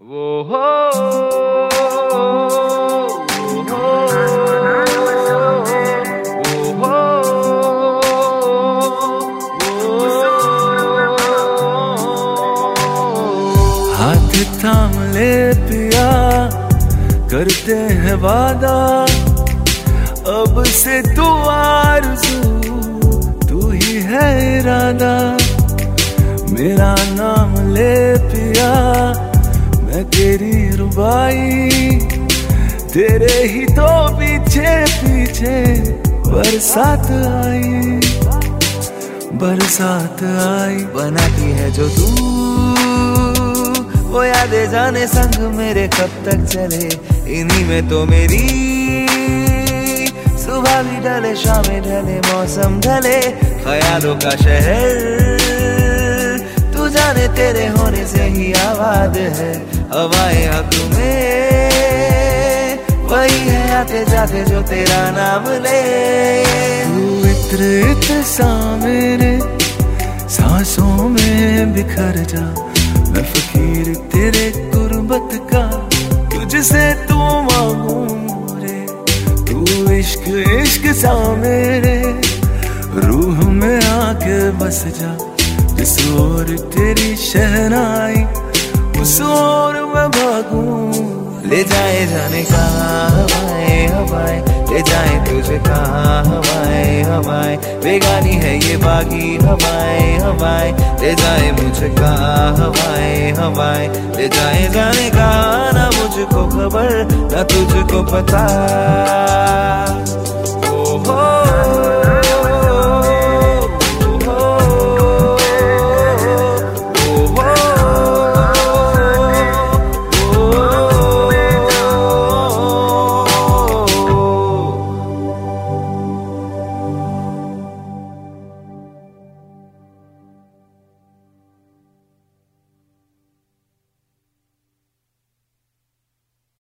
वो हो हाथ थाम ले पिया, करते हैं वादा। अब से तू आरज़ू, तू ही है इरादा। मेरा तेरे ही तो पीछे पीछे बरसात आई। बरसात आई। बनाती है जो तू। वो यादें जाने संग मेरे कब तक चले। इन्हीं में तो मेरी सुबह भी ढले, शाम ढले, मौसम ढले। ख्यालों का शहर, तू जाने तेरे होने से ही आबाद है। हवाएँ में वही है आते जाते जो तेरा नाम ले। तू इत्र इत्र सा सांसों में बिखर जा। मैं फकीर तेरे गुर्बत का, तुझसे तू मांगू रे तू इश्क इश्क सा मेरे रूह में आके बस जा। जिस ओर तेरी शहनाई, उस ओर मैं ले जाए जाने हवाएँ? ले जाए तुझे कहाँ हवाएँ? हवाएँ? बेगानी है ये बागी हवाएँ? हवाएँ? ले जाए मुझे कहा हवाएँ? हवाएँ? ले जाए जाने का ना मुझको खबर, ना तुझको पता।